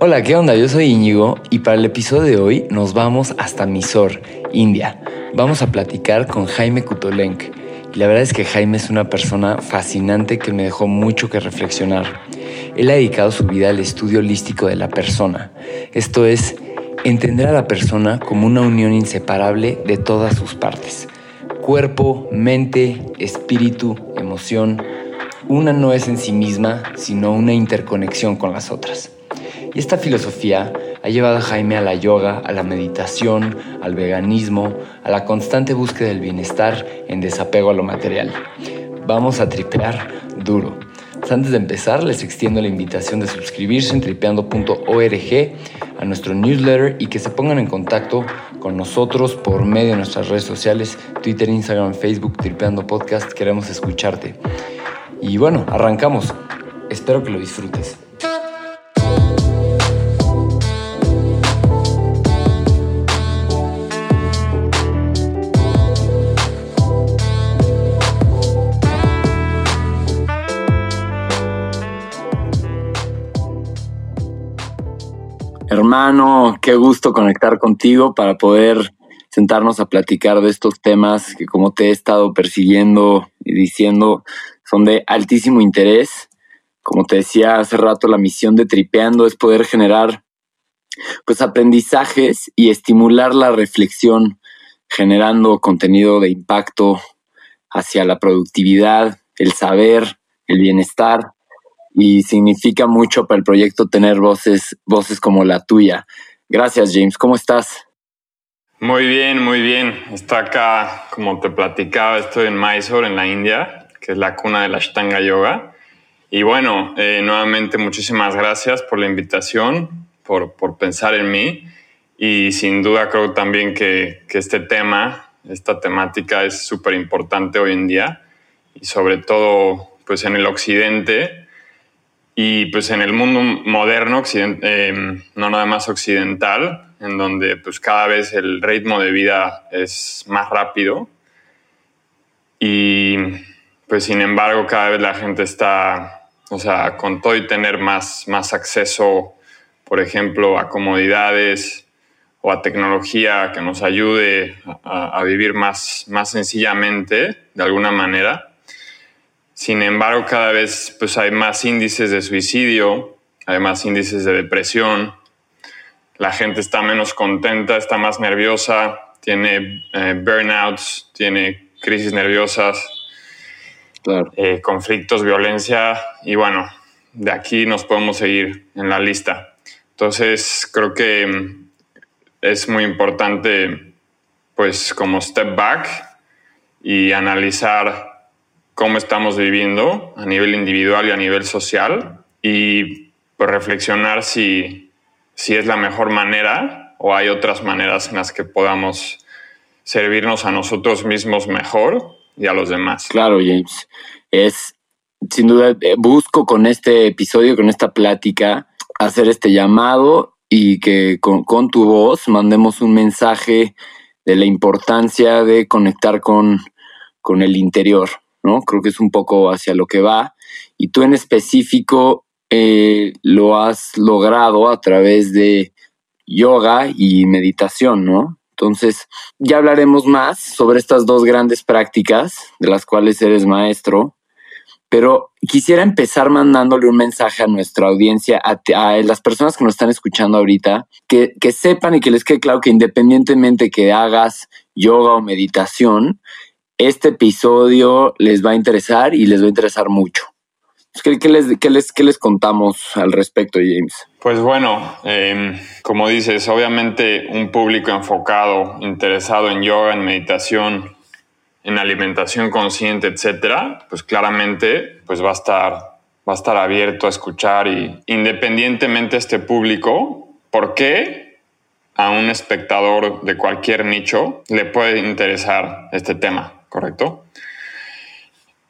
Hola, ¿qué onda? Yo soy Íñigo y para el episodio de hoy nos vamos hasta Mysore, India. Vamos a platicar con Jaime Kutolenk. Y la verdad es que Jaime es una persona fascinante que me dejó mucho que reflexionar. Él ha dedicado su vida al estudio holístico de la persona. Esto es, entender a la persona como una unión inseparable de todas sus partes. Cuerpo, mente, espíritu, emoción. Una no es en sí misma, sino una interconexión con las otras. Esta filosofía ha llevado a Jaime a la yoga, a la meditación, al veganismo, a la constante búsqueda del bienestar en desapego a lo material. Vamos a tripear duro. Antes de empezar, les extiendo la invitación de suscribirse en tripeando.org a nuestro newsletter y que se pongan en contacto con nosotros por medio de nuestras redes sociales, Twitter, Instagram, Facebook, Tripeando Podcast. Queremos escucharte. Y bueno, arrancamos. Espero que lo disfrutes. Hermano, qué gusto conectar contigo para poder sentarnos a platicar de estos temas que como te he estado persiguiendo y diciendo son de altísimo interés. Como te decía hace rato, la misión de Tripeando es poder generar pues aprendizajes y estimular la reflexión generando contenido de impacto hacia la productividad, el saber, el bienestar y significa mucho para el proyecto tener voces, voces como la tuya. Gracias, James. ¿Cómo estás? Muy bien, muy bien. Está acá, como te platicaba, estoy en Mysore, en la India, que es la cuna de la Ashtanga Yoga. Y bueno, eh, nuevamente muchísimas gracias por la invitación, por, por, pensar en mí. Y sin duda creo también que, que este tema, esta temática es súper importante hoy en día. Y sobre todo, pues en el occidente, y pues en el mundo moderno, eh, no nada más occidental, en donde pues cada vez el ritmo de vida es más rápido. Y pues sin embargo cada vez la gente está, o sea, con todo y tener más, más acceso, por ejemplo, a comodidades o a tecnología que nos ayude a, a vivir más, más sencillamente, de alguna manera, sin embargo, cada vez pues, hay más índices de suicidio, hay más índices de depresión, la gente está menos contenta, está más nerviosa, tiene eh, burnouts, tiene crisis nerviosas, eh, conflictos, violencia y bueno, de aquí nos podemos seguir en la lista. Entonces, creo que mm, es muy importante, pues, como step back y analizar cómo estamos viviendo a nivel individual y a nivel social y pues, reflexionar si, si es la mejor manera o hay otras maneras en las que podamos servirnos a nosotros mismos mejor y a los demás. Claro, James. Es sin duda, eh, busco con este episodio, con esta plática, hacer este llamado y que con, con tu voz mandemos un mensaje de la importancia de conectar con, con el interior, Creo que es un poco hacia lo que va. Y tú en específico eh, lo has logrado a través de yoga y meditación, ¿no? Entonces, ya hablaremos más sobre estas dos grandes prácticas de las cuales eres maestro, pero quisiera empezar mandándole un mensaje a nuestra audiencia, a, las personas que nos están escuchando ahorita, que, que sepan y que les quede claro que independientemente que hagas yoga o meditación, este episodio les va a interesar y les va a interesar mucho. ¿Qué, les, les, les, contamos al respecto, James? Pues bueno, em, como dices, obviamente un público enfocado, interesado en yoga, en meditación, en alimentación consciente, etcétera, pues claramente pues va a estar va a estar abierto a escuchar y independientemente de este público, ¿por qué a un espectador de cualquier nicho le puede interesar este tema? ¿Correcto?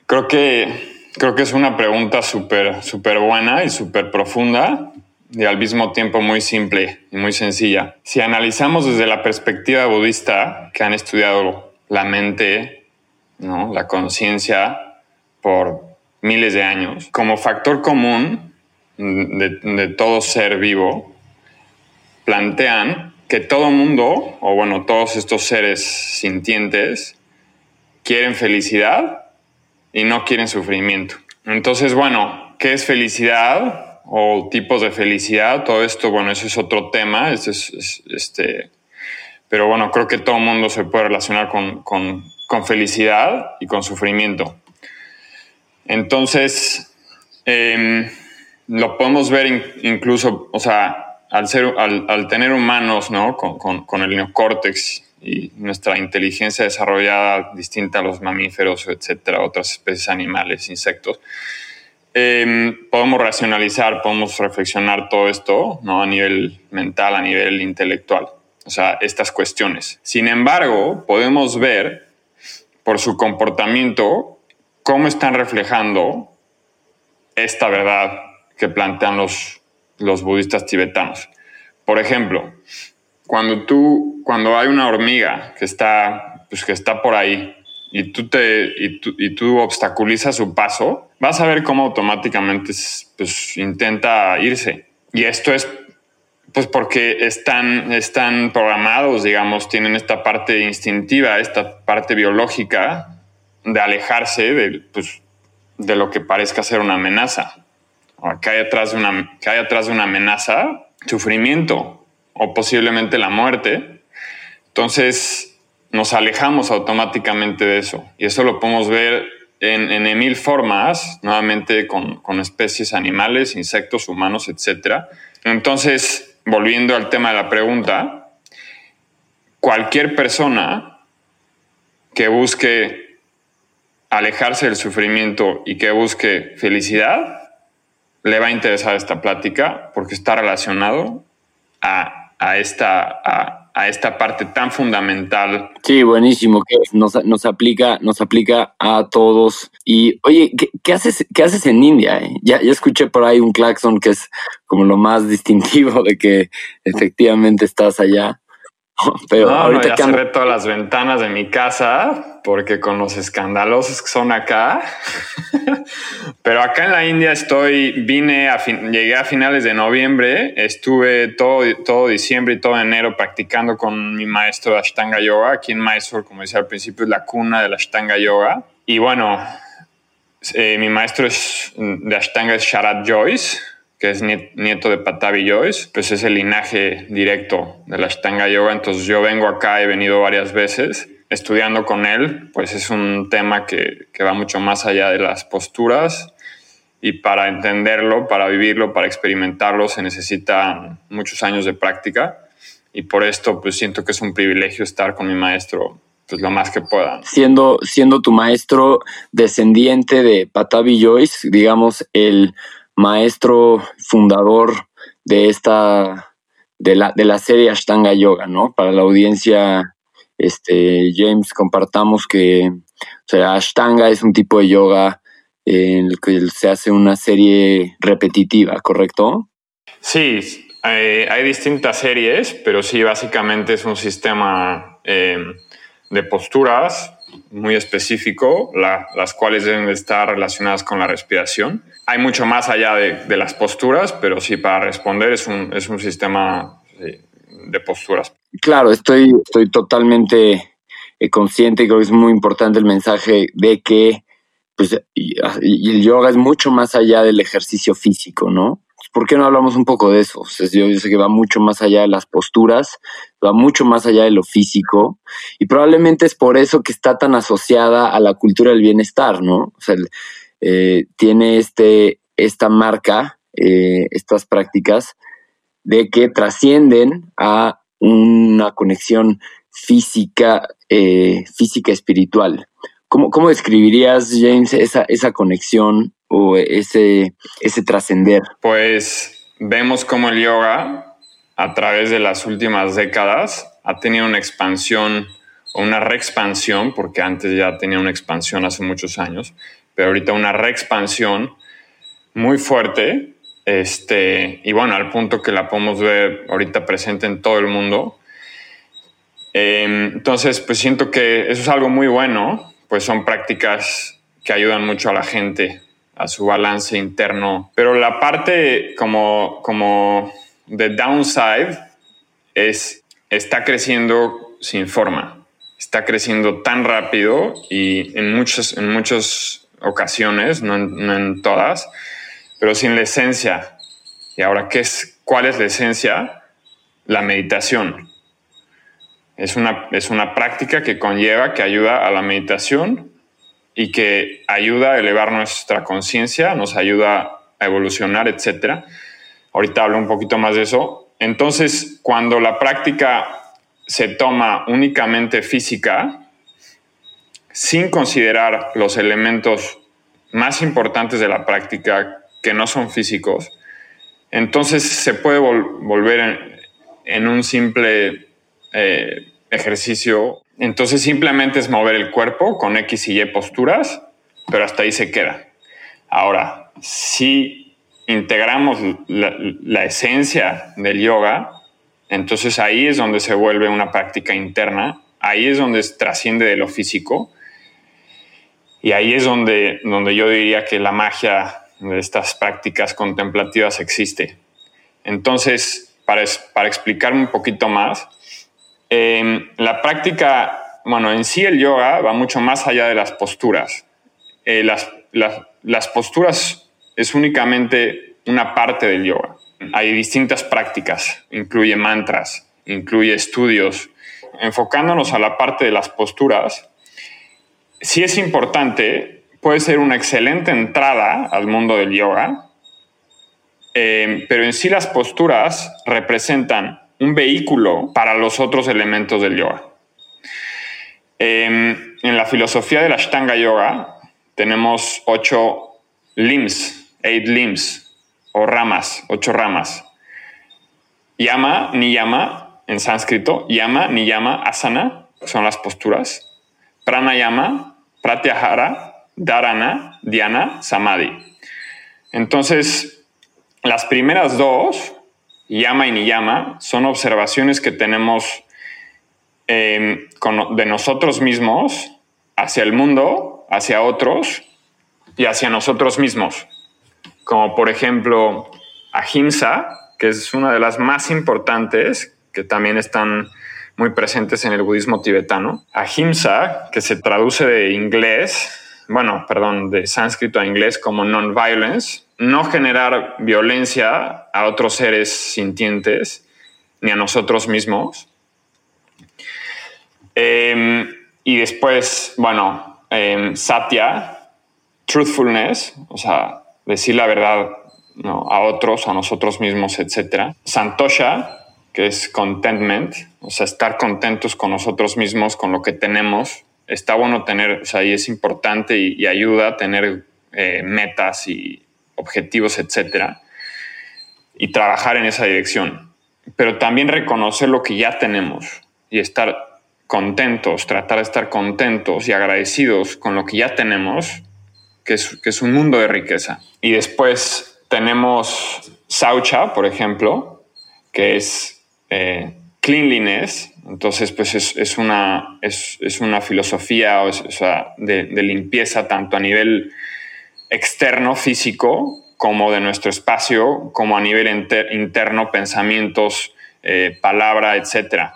Creo que, creo que es una pregunta súper buena y súper profunda y al mismo tiempo muy simple y muy sencilla. Si analizamos desde la perspectiva budista, que han estudiado la mente, ¿no? la conciencia por miles de años, como factor común de, de todo ser vivo, plantean que todo mundo, o bueno, todos estos seres sintientes, quieren felicidad y no quieren sufrimiento. Entonces, bueno, ¿qué es felicidad o tipos de felicidad? Todo esto, bueno, eso es otro tema. Este es, pero bueno, creo que todo el mundo se puede relacionar con, con, felicidad y con sufrimiento. Entonces, eh, lo podemos ver incluso, o sea, al, ser, al, tener humanos, ¿no? Con, con, el neocórtex y nuestra inteligencia desarrollada distinta a los mamíferos, etcétera, otras especies animales, insectos, em, podemos racionalizar, podemos reflexionar todo esto, ¿no? A nivel mental, a nivel intelectual, o sea, estas cuestiones. Sin embargo, podemos ver por su comportamiento cómo están reflejando esta verdad que plantean los, los budistas tibetanos. Por ejemplo, cuando tú, cuando hay una hormiga que está, pues que está por ahí y tú, te, y tú, y tú obstaculizas su paso, vas a ver cómo automáticamente pues, intenta irse. Y esto es pues porque están, están programados, digamos, tienen esta parte instintiva, esta parte biológica de alejarse de, pues, de lo que parezca ser una amenaza que hay atrás de una, que hay atrás de una amenaza, sufrimiento o posiblemente la muerte. Entonces nos alejamos automáticamente de eso. Y eso lo podemos ver en, en mil formas, nuevamente con, con, especies animales, insectos, humanos, etc. Entonces, volviendo al tema de la pregunta, cualquier persona que busque alejarse del sufrimiento y que busque felicidad, le va a interesar esta plática porque está relacionado a, a esta, a, a, esta parte tan fundamental. Sí, buenísimo, que nos, nos, aplica, nos aplica a todos. Y oye, ¿qué, qué haces, qué haces en India? Eh? Ya, ya escuché por ahí un claxon que es como lo más distintivo de que efectivamente estás allá. Pero ahorita ya cerré todas las ventanas de mi casa porque con los escandalosos que son acá. Pero acá en la India estoy, vine, a llegué a finales de noviembre, estuve todo, todo diciembre y todo enero practicando con mi maestro de Ashtanga Yoga. Aquí en Mysore, como decía al principio, es la cuna de la Ashtanga Yoga. Y bueno, eh, mi maestro es, de Ashtanga es Sharad Joyce que es nieto de Patavi Joyce, pues es el linaje directo de la Ashtanga Yoga. Entonces yo vengo acá, he venido varias veces estudiando con él, pues es un tema que, que va mucho más allá de las posturas y para entenderlo, para vivirlo, para experimentarlo se necesitan muchos años de práctica y por esto pues siento que es un privilegio estar con mi maestro pues lo más que pueda. Siendo, siendo tu maestro descendiente de Patavi Joyce, digamos, el maestro fundador de esta, de la, de la serie Ashtanga Yoga, ¿no? Para la audiencia, este, James, compartamos que, o sea, Ashtanga es un tipo de yoga en el que se hace una serie repetitiva, ¿correcto? Sí, hay, distintas series, pero sí, básicamente es un sistema eh, de posturas muy específico, las cuales deben estar relacionadas con la respiración. Hay mucho más allá de, las posturas, pero sí, para responder es un, es un sistema de posturas. Claro, estoy, estoy totalmente eh, consciente creo que es muy importante el mensaje de que pues, el yoga es mucho más allá del ejercicio físico, ¿no? ¿por qué no hablamos un poco de eso? yo, sé que va mucho más allá de las posturas, va mucho más allá de lo físico, y probablemente es por eso que está tan asociada a la cultura del bienestar, ¿no? O sea, eh, tiene este, esta marca, eh, estas prácticas, de que trascienden a una conexión física, eh, física espiritual. ¿Cómo, ¿Cómo, describirías, James, esa, esa conexión o ese, ese trascender? Pues vemos como el yoga a través de las últimas décadas ha tenido una expansión o una reexpansión, porque antes ya tenía una expansión hace muchos años, pero ahorita una reexpansión muy fuerte, este, y bueno, al punto que la podemos ver ahorita presente en todo el mundo. Em, entonces, pues siento que eso es algo muy bueno, pues son prácticas que ayudan mucho a la gente a su balance interno. Pero la parte como, como de downside es, está creciendo sin forma, está creciendo tan rápido y en muchas, en muchas ocasiones, no en, todas, pero sin la esencia. Y ahora, ¿qué es, ¿cuál es la esencia? La meditación. Es una, es una práctica que conlleva, que ayuda a la meditación y que ayuda a elevar nuestra conciencia, nos ayuda a evolucionar, etc. Ahorita hablo un poquito más de eso. Entonces, cuando la práctica se toma únicamente física, sin considerar los elementos más importantes de la práctica que no son físicos, entonces se puede volver en, un simple eh, ejercicio entonces simplemente es mover el cuerpo con X y Y posturas, pero hasta ahí se queda. Ahora, si integramos la, esencia del yoga, entonces ahí es donde se vuelve una práctica interna, ahí es donde trasciende de lo físico y ahí es donde, donde yo diría que la magia de estas prácticas contemplativas existe. Entonces, para, para explicarme un poquito más, Em, la práctica, bueno, en sí el yoga va mucho más allá de las posturas. Eh, las, las, posturas es únicamente una parte del yoga. Hay distintas prácticas, incluye mantras, incluye estudios. Enfocándonos a la parte de las posturas, sí es importante, puede ser una excelente entrada al mundo del yoga, em, pero en sí las posturas representan un vehículo para los otros elementos del yoga. Em, en la filosofía de la Ashtanga Yoga tenemos ocho limbs, eight limbs, o ramas, ocho ramas. Yama, niyama, en sánscrito, yama, niyama, asana, son las posturas. Pranayama, pratyahara, dharana, dhyana, samadhi. Entonces, las primeras dos Yama y Niyama son observaciones que tenemos em, de nosotros mismos hacia el mundo, hacia otros y hacia nosotros mismos. Como por ejemplo, Ahimsa, que es una de las más importantes, que también están muy presentes en el budismo tibetano. Ahimsa, que se traduce de inglés, bueno, perdón, de sánscrito a inglés como non-violence, no generar violencia a otros seres sintientes ni a nosotros mismos. Em, y después, bueno, em, Satya, truthfulness, o sea, decir la verdad a otros, a nosotros mismos, etc. Santosha, que es contentment, o sea, estar contentos con nosotros mismos, con lo que tenemos, está bueno tener, o sea, y es importante y, ayuda a tener eh, metas y objetivos, etcétera, y trabajar en esa dirección. Pero también reconocer lo que ya tenemos y estar contentos, tratar de estar contentos y agradecidos con lo que ya tenemos, que es, que es un mundo de riqueza. Y después tenemos Saucha, por ejemplo, que es eh, cleanliness, entonces, pues es, una, es, una filosofía de, limpieza tanto a nivel externo, físico, como de nuestro espacio, como a nivel interno, pensamientos, eh, palabra, etc.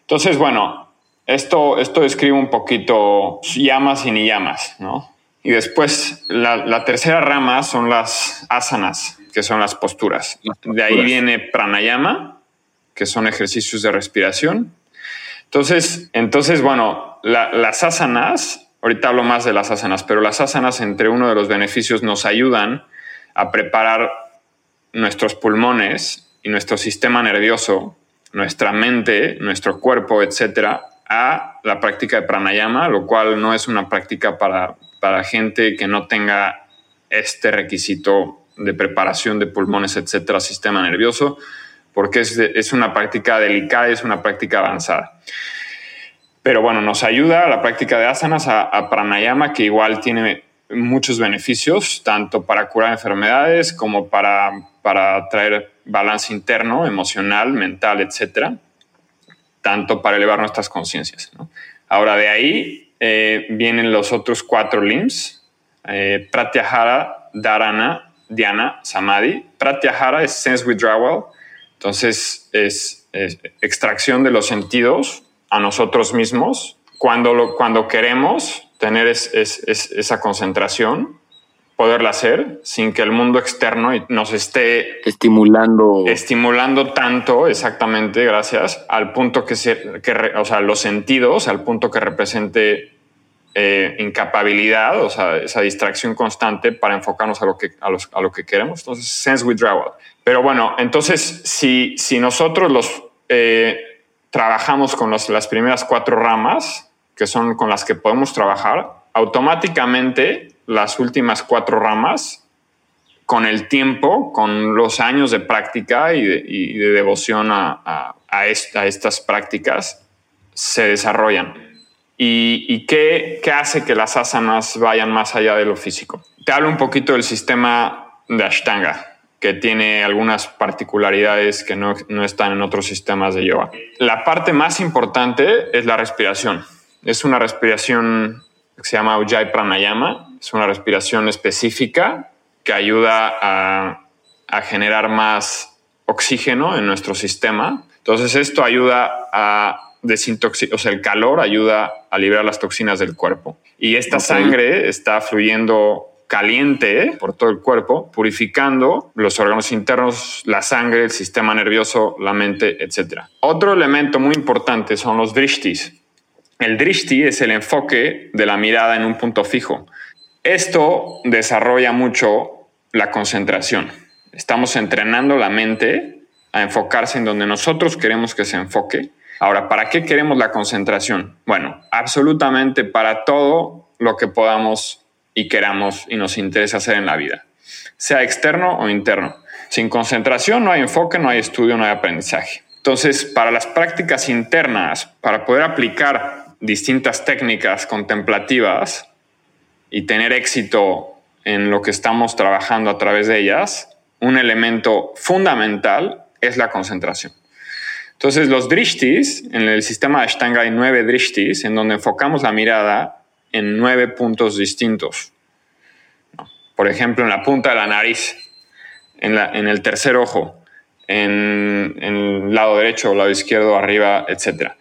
Entonces, bueno, esto, esto describe un poquito llamas y ni llamas, ¿no? Y después la, la, tercera rama son las asanas, que son las posturas. De ahí viene pranayama, que son ejercicios de respiración. Entonces, entonces bueno, las asanas, ahorita hablo más de las asanas, pero las asanas entre uno de los beneficios nos ayudan a preparar nuestros pulmones y nuestro sistema nervioso, nuestra mente, nuestro cuerpo, etcétera, a la práctica de pranayama, lo cual no es una práctica para, para gente que no tenga este requisito de preparación de pulmones, etcétera, sistema nervioso porque es, una práctica delicada es una práctica avanzada. Pero bueno, nos ayuda la práctica de asanas a, pranayama, que igual tiene muchos beneficios, tanto para curar enfermedades como para, para traer balance interno, emocional, mental, etcétera, tanto para elevar nuestras conciencias. Ahora, de ahí eh, vienen los otros cuatro limbs, eh, pratyahara, dharana, dhyana, samadhi. Pratyahara es sense withdrawal, Entonces es, extracción de los sentidos a nosotros mismos. Cuando, cuando queremos tener esa concentración poderla hacer sin que el mundo externo nos esté estimulando. estimulando tanto exactamente gracias al punto que se que o sea los sentidos al punto que represente eh, incapabilidad o sea esa distracción constante para enfocarnos a lo que a, los, a lo que queremos entonces sense withdrawal pero bueno entonces si si nosotros los eh, trabajamos con las primeras cuatro ramas que son con las que podemos trabajar automáticamente las últimas cuatro ramas, con el tiempo, con los años de práctica y de, devoción a, estas prácticas, se desarrollan. ¿Y, qué, hace que las asanas vayan más allá de lo físico? Te hablo un poquito del sistema de Ashtanga, que tiene algunas particularidades que no, no están en otros sistemas de yoga. La parte más importante es la respiración. Es una respiración que se llama Ujjayi Pranayama. Es una respiración específica que ayuda a, generar más oxígeno en nuestro sistema. Entonces esto ayuda a desintoxicar, o sea, el calor ayuda a liberar las toxinas del cuerpo. Y esta sangre está fluyendo caliente por todo el cuerpo, purificando los órganos internos, la sangre, el sistema nervioso, la mente, etc. Otro elemento muy importante son los drishtis. El drishti es el enfoque de la mirada en un punto fijo. Esto desarrolla mucho la concentración. Estamos entrenando la mente a enfocarse en donde nosotros queremos que se enfoque. Ahora, ¿para qué queremos la concentración? Bueno, absolutamente para todo lo que podamos y queramos y nos interesa hacer en la vida, sea externo o interno. Sin concentración no hay enfoque, no hay estudio, no hay aprendizaje. Entonces, para las prácticas internas, para poder aplicar distintas técnicas contemplativas y tener éxito en lo que estamos trabajando a través de ellas, un elemento fundamental es la concentración. Entonces, los drishtis, en el sistema de Ashtanga hay nueve drishtis, en donde enfocamos la mirada en nueve puntos distintos. Por ejemplo, en la punta de la nariz, en, en el tercer ojo, en, el lado derecho o lado izquierdo, arriba, etcétera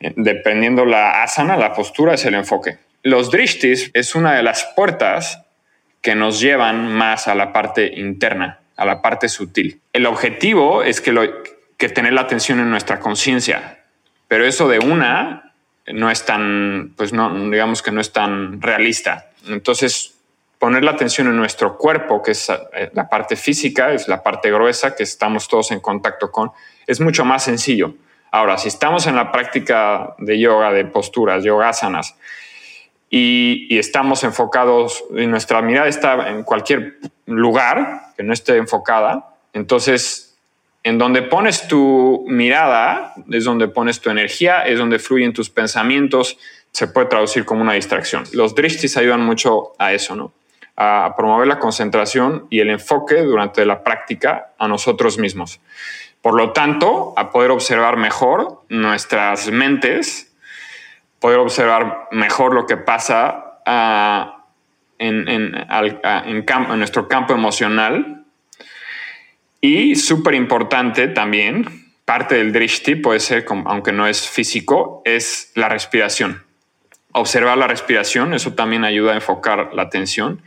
dependiendo la asana, la postura es el enfoque. Los drishtis es una de las puertas que nos llevan más a la parte interna, a la parte sutil. El objetivo es que, lo, que tener la atención en nuestra conciencia, pero eso de una no es tan, pues no, digamos que no es tan realista. Entonces, poner la atención en nuestro cuerpo, que es eh, la parte física, es la parte gruesa que estamos todos en contacto con, es mucho más sencillo. Ahora, si estamos en la práctica de yoga, de posturas, yogasanas, y, y estamos enfocados, y nuestra mirada está en cualquier lugar que no esté enfocada, entonces en donde pones tu mirada es donde pones tu energía, es donde fluyen tus pensamientos, se puede traducir como una distracción. Los drishtis ayudan mucho a eso, ¿no? A promover la concentración y el enfoque durante la práctica a nosotros mismos. Por lo tanto, a poder observar mejor nuestras mentes, poder observar mejor lo que pasa ah, en, en, nuestro campo emocional. Y súper importante también, parte del drishti puede ser, aunque no es físico, es la respiración. Observar la respiración, eso también ayuda a enfocar la atención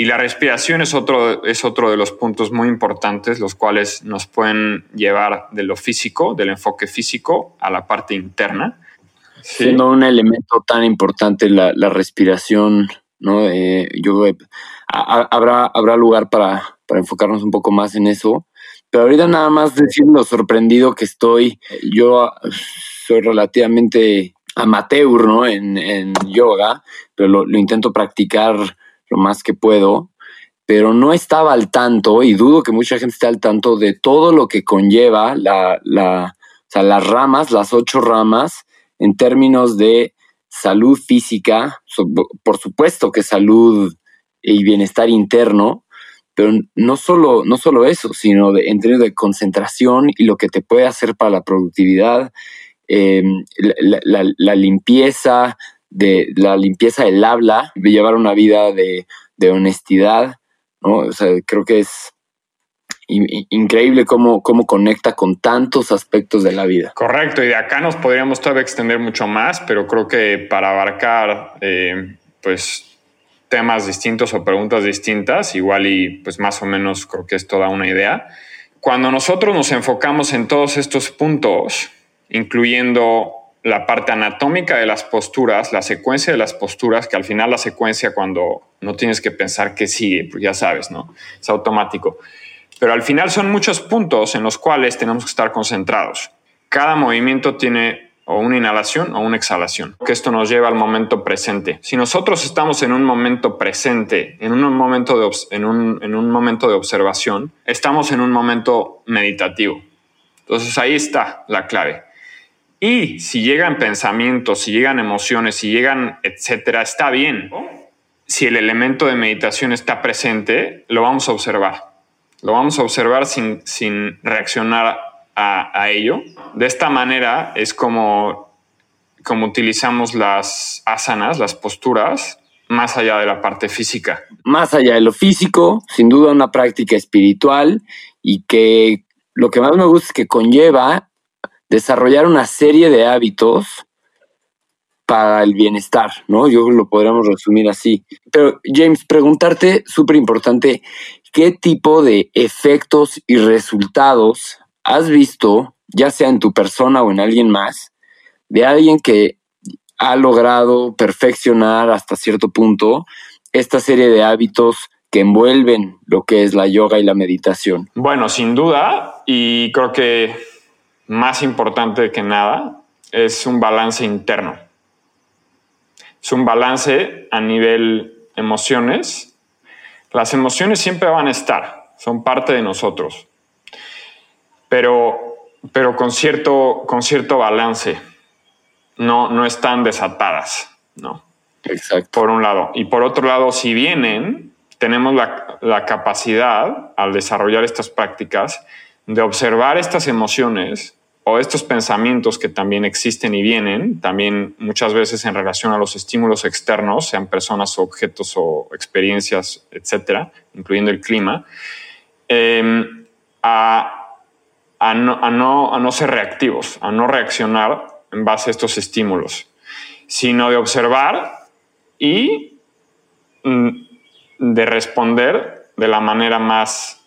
y la respiración es otro, es otro de los puntos muy importantes, los cuales nos pueden llevar de lo físico, del enfoque físico, a la parte interna. Siendo un elemento tan importante la, respiración, ¿no? Eh, yo habrá, habrá lugar para, para enfocarnos un poco más en eso. Pero ahorita nada más decir lo sorprendido que estoy. Yo soy relativamente amateur, ¿no? En, en yoga, pero lo, lo intento practicar lo más que puedo, pero no estaba al tanto y dudo que mucha gente esté al tanto de todo lo que conlleva la, la, o sea, las ramas, las ocho ramas, en términos de salud física, por supuesto que salud y bienestar interno, pero no solo, no solo eso, sino de, en términos de concentración y lo que te puede hacer para la productividad, eh, la, limpieza, de la limpieza del habla, de llevar una vida de, honestidad, ¿no? O sea, creo que es increíble cómo, cómo conecta con tantos aspectos de la vida. Correcto, y de acá nos podríamos todavía extender mucho más, pero creo que para abarcar eh, pues temas distintos o preguntas distintas, igual y pues más o menos creo que esto da una idea. Cuando nosotros nos enfocamos en todos estos puntos, incluyendo la parte anatómica de las posturas, la secuencia de las posturas, que al final la secuencia cuando no tienes que pensar que sigue, pues ya sabes, ¿no? Es automático. Pero al final son muchos puntos en los cuales tenemos que estar concentrados. Cada movimiento tiene o una inhalación o una exhalación, que esto nos lleva al momento presente. Si nosotros estamos en un momento presente, en un momento de, en un, en un momento de observación, estamos en un momento meditativo. Entonces ahí está la clave. Y si llegan pensamientos, si llegan emociones, si llegan, etcétera, está bien. Si el elemento de meditación está presente, lo vamos a observar. Lo vamos a observar sin, sin reaccionar a, ello. De esta manera es como, como utilizamos las asanas, las posturas, más allá de la parte física. Más allá de lo físico, sin duda una práctica espiritual y que lo que más me gusta es que conlleva desarrollar una serie de hábitos para el bienestar, ¿no? Yo lo podríamos resumir así. Pero James, preguntarte, súper importante, ¿qué tipo de efectos y resultados has visto, ya sea en tu persona o en alguien más, de alguien que ha logrado perfeccionar hasta cierto punto esta serie de hábitos que envuelven lo que es la yoga y la meditación? Bueno, sin duda, y creo que más importante que nada es un balance interno. Es un balance a nivel emociones. Las emociones siempre van a estar, son parte de nosotros, pero, pero con, cierto, con cierto balance. No, no están desatadas, ¿no? Exacto. Por un lado. Y por otro lado, si vienen, tenemos la, la capacidad al desarrollar estas prácticas de observar estas emociones o estos pensamientos que también existen y vienen, también muchas veces en relación a los estímulos externos, sean personas objetos o experiencias, etcétera, incluyendo el clima, em, a, no, a, no, a no ser reactivos, a no reaccionar en base a estos estímulos, sino de observar y mm, de responder de la manera más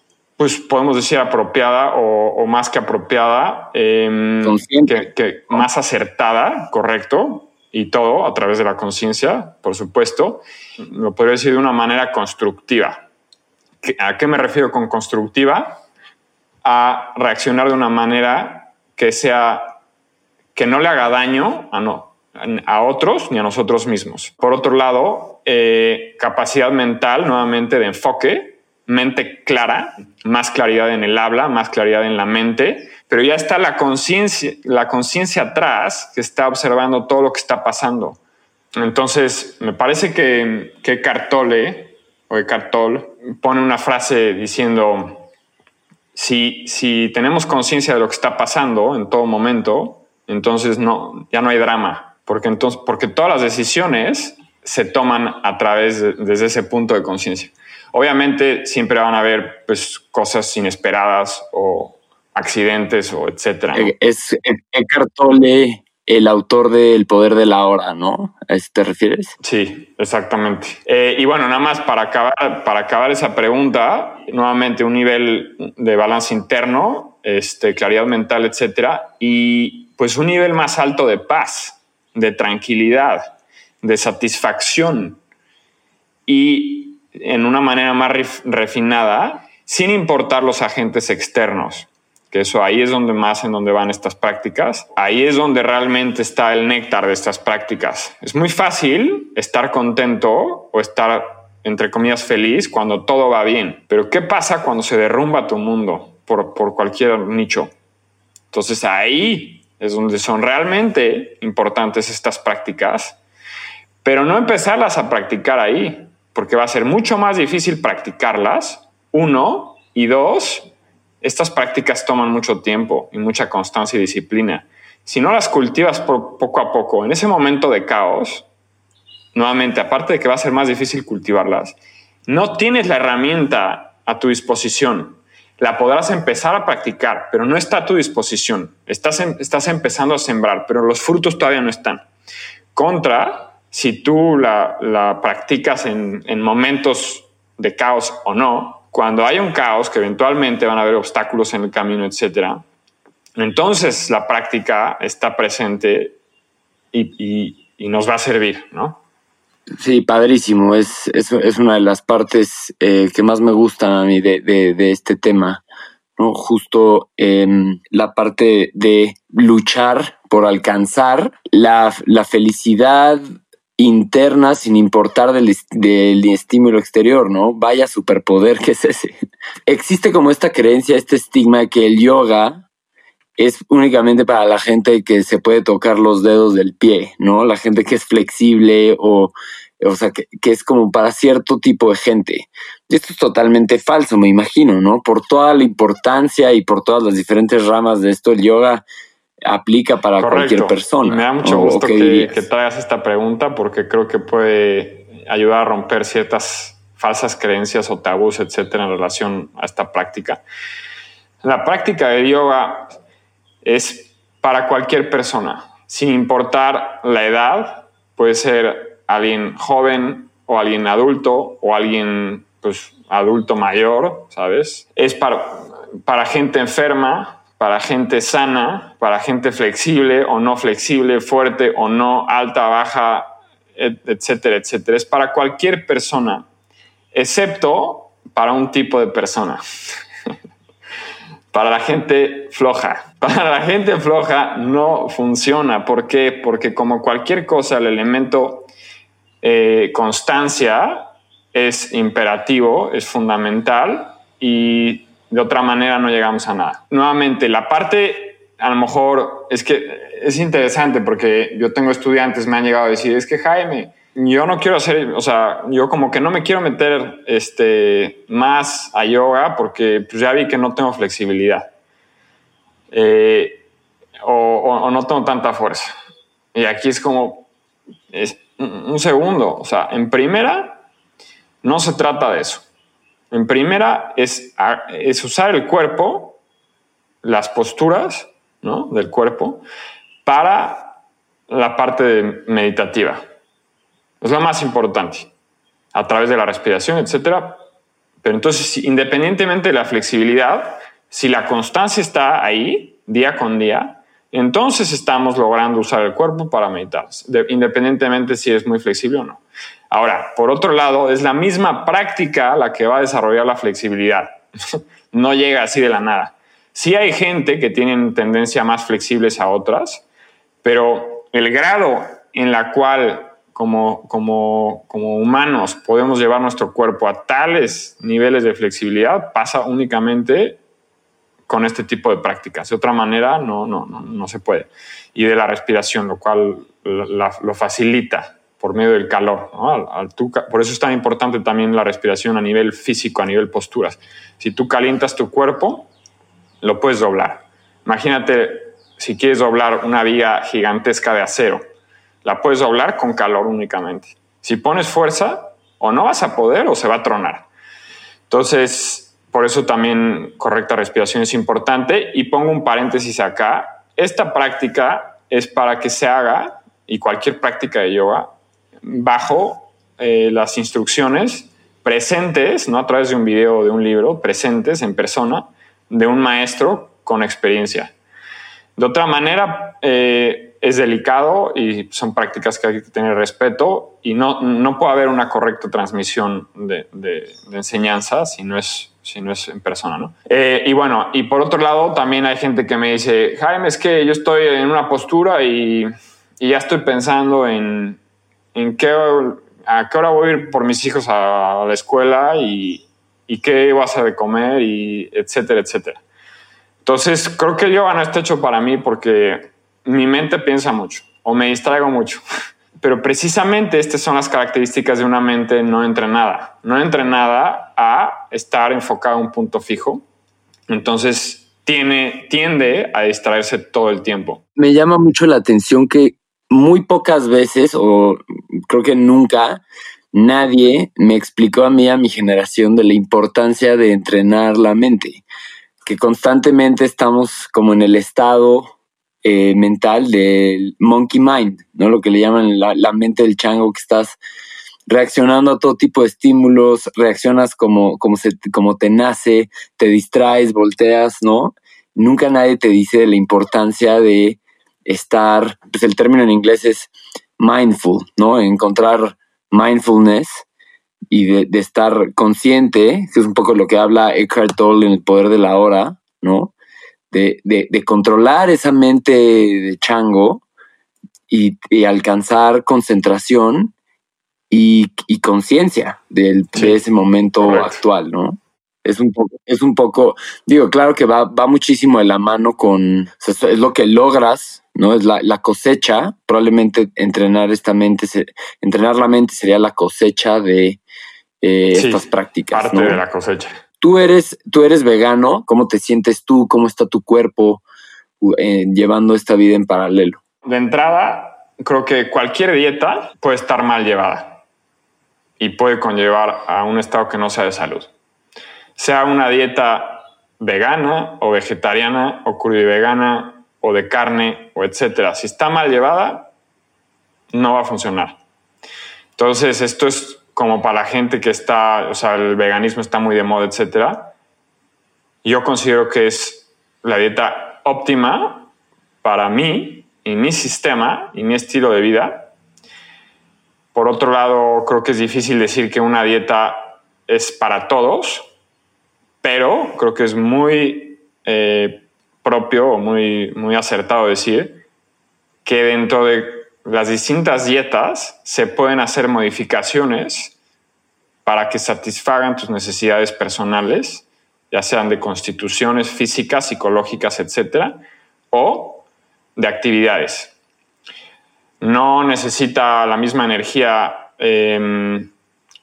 pues podemos decir apropiada o, más que apropiada, em, que, más acertada, correcto, y todo a través de la conciencia, por supuesto, lo podría decir de una manera constructiva. ¿A qué me refiero con constructiva? A reaccionar de una manera que sea, que no le haga daño a, no, a otros ni a nosotros mismos. Por otro lado, eh, capacidad mental, nuevamente de enfoque, mente clara, más claridad en el habla, más claridad en la mente, pero ya está la conciencia, la conciencia atrás que está observando todo lo que está pasando. Entonces, me parece que, que Cartole o Cartol pone una frase diciendo, si, si tenemos conciencia de lo que está pasando en todo momento, entonces no, ya no hay drama, porque, entonces, porque todas las decisiones se toman a través de, desde ese punto de conciencia. Obviamente siempre van a haber pues, cosas inesperadas o accidentes o etcétera. Es Eckhart Tolle el autor de El Poder de la Hora, ¿no? ¿A eso te refieres? Sí, exactamente. Eh, y bueno, nada más para acabar, para acabar esa pregunta, nuevamente un nivel de balance interno, este, claridad mental, etcétera, y pues un nivel más alto de paz, de tranquilidad, de satisfacción. Y en una manera más refinada, sin importar los agentes externos, que eso ahí es donde más en donde van estas prácticas, ahí es donde realmente está el néctar de estas prácticas. Es muy fácil estar contento o estar, entre comillas, feliz cuando todo va bien, pero ¿qué pasa cuando se derrumba tu mundo por, por cualquier nicho? Entonces ahí es donde son realmente importantes estas prácticas, pero no empezarlas a practicar ahí, porque va a ser mucho más difícil practicarlas, uno, y dos, estas prácticas toman mucho tiempo y mucha constancia y disciplina. Si no las cultivas poco a poco, en ese momento de caos, nuevamente, aparte de que va a ser más difícil cultivarlas, no tienes la herramienta a tu disposición. la podrás empezar a practicar, pero no está a tu disposición. Estás, estás empezando a sembrar, pero los frutos todavía no están. Contra, si tú la, practicas en, en momentos de caos o no, cuando hay un caos, que eventualmente van a haber obstáculos en el camino, etcétera, entonces la práctica está presente y, nos va a servir, ¿no? Sí, padrísimo. Es, es, una de las partes eh, que más me gustan a mí de, este tema. ¿no? Justo em, la parte de luchar por alcanzar la, la felicidad interna sin importar del, del, estímulo exterior, ¿no? Vaya superpoder que es ese. Existe como esta creencia, este estigma de que el yoga es únicamente para la gente que se puede tocar los dedos del pie, ¿no? La gente que es flexible o, o sea, que, es como para cierto tipo de gente. Esto es totalmente falso, me imagino, ¿no? Por toda la importancia y por todas las diferentes ramas de esto, el yoga aplica para cualquier persona. me da mucho gusto que, que, traigas esta pregunta porque creo que puede ayudar a romper ciertas falsas creencias o tabús, etcétera, en relación a esta práctica. La práctica de yoga es para cualquier persona, sin importar la edad, puede ser alguien joven o alguien adulto o alguien pues, adulto mayor, ¿sabes? Es para, para gente enferma, para gente sana, para gente flexible o no flexible, fuerte o no, alta, baja, etcétera, etcétera. Es para cualquier persona, excepto para un tipo de persona. para la gente floja. Para la gente floja no funciona. ¿Por qué? Porque como cualquier cosa, el elemento eh, constancia es imperativo, es fundamental y de otra manera no llegamos a nada. Nuevamente, la parte a lo mejor es que es interesante porque yo tengo estudiantes, me han llegado a decir, es que Jaime, yo no quiero hacer, o sea, yo como que no me quiero meter este, más a yoga porque pues, ya vi que no tengo flexibilidad. Eh, o, no tengo tanta fuerza. Y aquí es como, es un segundo, o sea, en primera, no se trata de eso. En primera es, usar el cuerpo, las posturas ¿no? del cuerpo, para la parte meditativa. Es lo más importante, a través de la respiración, etc. Pero entonces, independientemente de la flexibilidad, si la constancia está ahí, día con día, entonces estamos logrando usar el cuerpo para meditar, independientemente si es muy flexible o no. Ahora, por otro lado, es la misma práctica la que va a desarrollar la flexibilidad. no llega así de la nada. Sí hay gente que tiene tendencia más flexibles a otras, pero el grado en la cual como, como, como humanos podemos llevar nuestro cuerpo a tales niveles de flexibilidad pasa únicamente con este tipo de prácticas. De otra manera, no, no, no, no se puede. Y de la respiración, lo cual lo facilita por medio del calor. por eso es tan importante también la respiración a nivel físico, a nivel posturas. Si tú calientas tu cuerpo, lo puedes doblar. Imagínate si quieres doblar una viga gigantesca de acero la puedes doblar con calor únicamente. Si pones fuerza, o no vas a poder o se va a tronar. Entonces, por eso también correcta respiración es importante. Y pongo un paréntesis acá. Esta práctica es para que se haga, y cualquier práctica de yoga, bajo eh, las instrucciones presentes, no a través de un video o de un libro, presentes en persona, de un maestro con experiencia. De otra manera, eh, es delicado y son prácticas que hay que tener respeto y no, no puede haber una correcta transmisión de, de, enseñanza si no es, si no es en persona. ¿no? Eh, y bueno, y por otro lado, también hay gente que me dice, Jaime, es que yo estoy en una postura y, y ya estoy pensando en, en qué, a qué hora voy a ir por mis hijos a, la escuela y, y qué voy a de comer y etcétera, etcétera. Entonces, creo que el yoga no está hecho para mí porque mi mente piensa mucho o me distraigo mucho. Pero precisamente estas son las características de una mente no entrenada. No entrenada a estar enfocada a un punto fijo. Entonces tiene, tiende a distraerse todo el tiempo. Me llama mucho la atención que muy pocas veces, o creo que nunca, nadie me explicó a mí, a mi generación, de la importancia de entrenar la mente. que constantemente estamos como en el estado eh, mental del monkey mind, ¿no? Lo que le llaman la, la, mente del chango, que estás reaccionando a todo tipo de estímulos, reaccionas como, como, se, como te nace, te distraes, volteas, ¿no? Nunca nadie te dice la importancia de estar, pues el término en inglés es mindful, ¿no? Encontrar mindfulness y de, estar consciente, que es un poco lo que habla Eckhart Tolle en El Poder de la Hora, ¿no? De, de, controlar esa mente de chango y, alcanzar concentración y, conciencia de ese momento actual, ¿no? Es un poco, es un poco, digo, claro que va, va muchísimo de la mano con, es lo que logras, ¿no? Es la, cosecha, probablemente entrenar esta mente, entrenar la mente sería la cosecha de eh, estas prácticas. Parte de la cosecha. Tú eres, tú eres vegano, ¿cómo te sientes tú? ¿Cómo está tu cuerpo eh, llevando esta vida en paralelo? De entrada, creo que cualquier dieta puede estar mal llevada y puede conllevar a un estado que no sea de salud sea una dieta vegana o vegetariana o vegana o de carne o etcétera. Si está mal llevada, no va a funcionar. Entonces, esto es como para la gente que está, o sea, el veganismo está muy de moda, etcétera. Yo considero que es la dieta óptima para mí y mi sistema y mi estilo de vida. Por otro lado, creo que es difícil decir que una dieta es para todos, pero creo que es muy eh, propio o muy, muy acertado decir que dentro de las distintas dietas se pueden hacer modificaciones para que satisfagan tus necesidades personales, ya sean de constituciones físicas, psicológicas, etcétera, o de actividades. No necesita la misma energía em,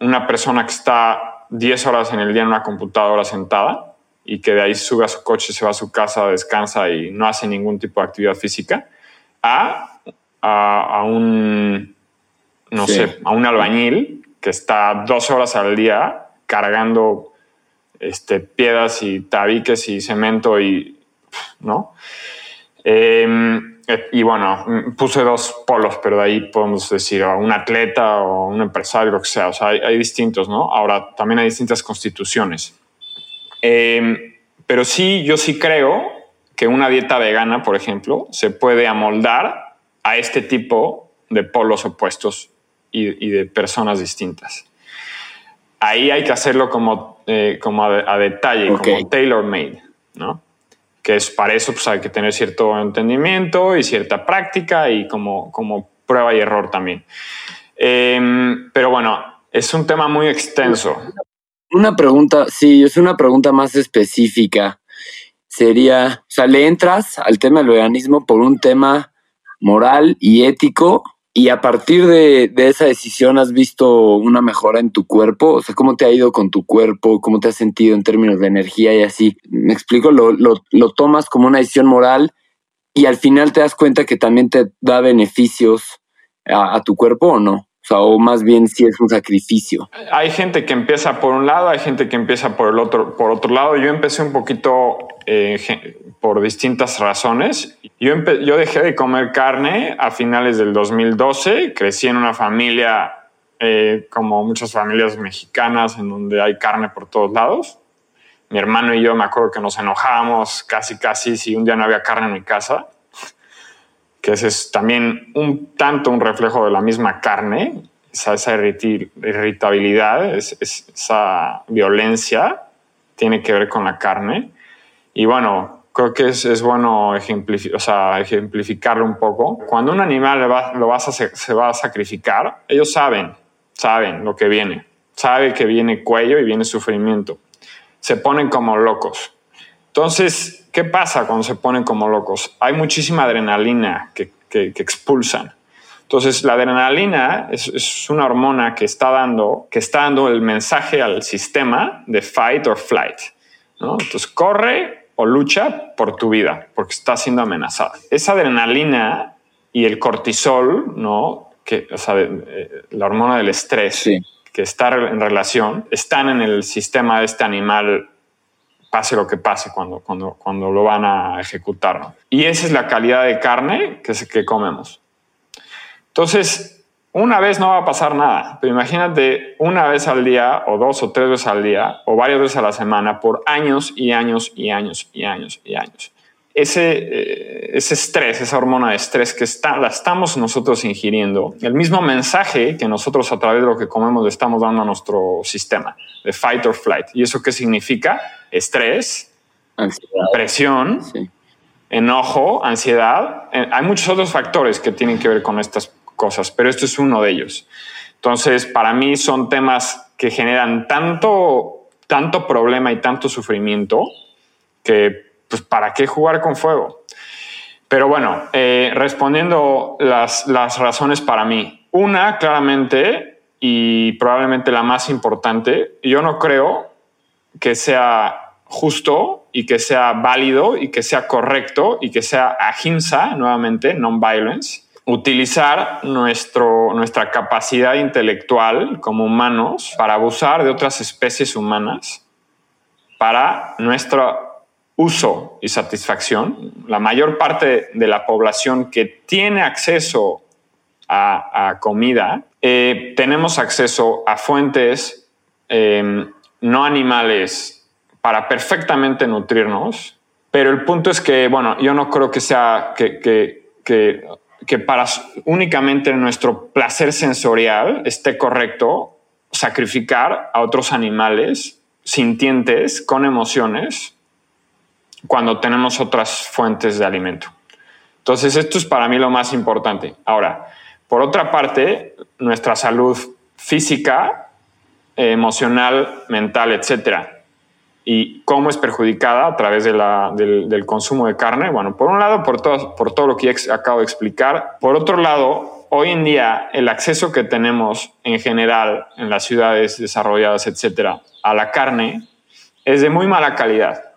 una persona que está 10 horas en el día en una computadora sentada y que de ahí sube a su coche, se va a su casa, descansa y no hace ningún tipo de actividad física, a, a, un, no sé, a un albañil que está dos horas al día cargando este, piedras y tabiques y cemento y, ¿no? Em, eh, y bueno, puse dos polos, pero de ahí podemos decir un atleta o un empresario, lo que sea. O sea, hay, distintos, ¿no? Ahora, también hay distintas constituciones. Em, pero sí, yo sí creo que una dieta vegana, por ejemplo, se puede amoldar a este tipo de polos opuestos y, de personas distintas. Ahí hay que hacerlo como, eh, como a, detalle, como tailor-made, ¿no? que es para eso pues hay que tener cierto entendimiento y cierta práctica y como, como prueba y error también. Em, pero bueno, es un tema muy extenso. Una pregunta, sí, es una pregunta más específica. Sería, o sea, le entras al tema del veganismo por un tema moral y ético y a partir de, esa decisión has visto una mejora en tu cuerpo, o sea, cómo te ha ido con tu cuerpo, cómo te has sentido en términos de energía y así. Me explico, lo, lo, tomas como una decisión moral y al final te das cuenta que también te da beneficios a, tu cuerpo o no. O más bien si es un sacrificio. Hay gente que empieza por un lado, hay gente que empieza por el otro, por otro lado. Yo empecé un poquito eh, por distintas razones. Yo, yo dejé de comer carne a finales del 2012, crecí en una familia eh, como muchas familias mexicanas en donde hay carne por todos lados. Mi hermano y yo me acuerdo que nos enojábamos casi casi si un día no había carne en mi casa, que es también un tanto un reflejo de la misma carne, esa, esa irritabilidad, esa violencia tiene que ver con la carne. Y bueno, creo que es, bueno ejemplificarlo un poco. Cuando un animal va, vas a, se va a sacrificar, ellos saben, saben lo que viene. Sabe que viene cuello y viene sufrimiento. Se ponen como locos. Entonces, ¿qué pasa cuando se ponen como locos? Hay muchísima adrenalina que, que, expulsan. Entonces, la adrenalina es, es, una hormona que está, dando, que está dando el mensaje al sistema de fight or flight. ¿no? Entonces, corre o lucha por tu vida, porque está siendo amenazada. Esa adrenalina y el cortisol, ¿no? Que, o sea, eh, la hormona del estrés, que está en relación, están en el sistema de este animal pase lo que pase cuando, cuando, cuando lo van a ejecutar. Y esa es la calidad de carne que, que comemos. Entonces, una vez no va a pasar nada, pero imagínate una vez al día o dos o tres veces al día o varias veces a la semana por años y años y años y años y años. Ese, eh, ese estrés, esa hormona de estrés que está, la estamos nosotros ingiriendo, el mismo mensaje que nosotros a través de lo que comemos le estamos dando a nuestro sistema de fight or flight. ¿Y eso qué significa? Estrés, presión, enojo, ansiedad. Eh, hay muchos otros factores que tienen que ver con estas cosas, pero esto es uno de ellos. Entonces, para mí son temas que generan tanto, tanto problema y tanto sufrimiento que, pues, ¿para qué jugar con fuego? Pero bueno, eh, respondiendo las, las razones para mí. Una, claramente, y probablemente la más importante, yo no creo que sea justo y que sea válido y que sea correcto y que sea ahimsa, nuevamente, non-violence, utilizar nuestro, nuestra capacidad intelectual como humanos para abusar de otras especies humanas para nuestro uso y satisfacción. La mayor parte de la población que tiene acceso a, comida, eh, tenemos acceso a fuentes em, no animales para perfectamente nutrirnos, pero el punto es que, bueno, yo no creo que sea que, que que para únicamente nuestro placer sensorial esté correcto sacrificar a otros animales sintientes con emociones cuando tenemos otras fuentes de alimento. Entonces, esto es para mí lo más importante. Ahora, por otra parte, nuestra salud física, emocional, mental, etcétera, y cómo es perjudicada a través de la, del, consumo de carne. Bueno, por un lado, por todo, por todo lo que acabo de explicar. Por otro lado, hoy en día el acceso que tenemos en general en las ciudades desarrolladas, etcétera, a la carne es de muy mala calidad.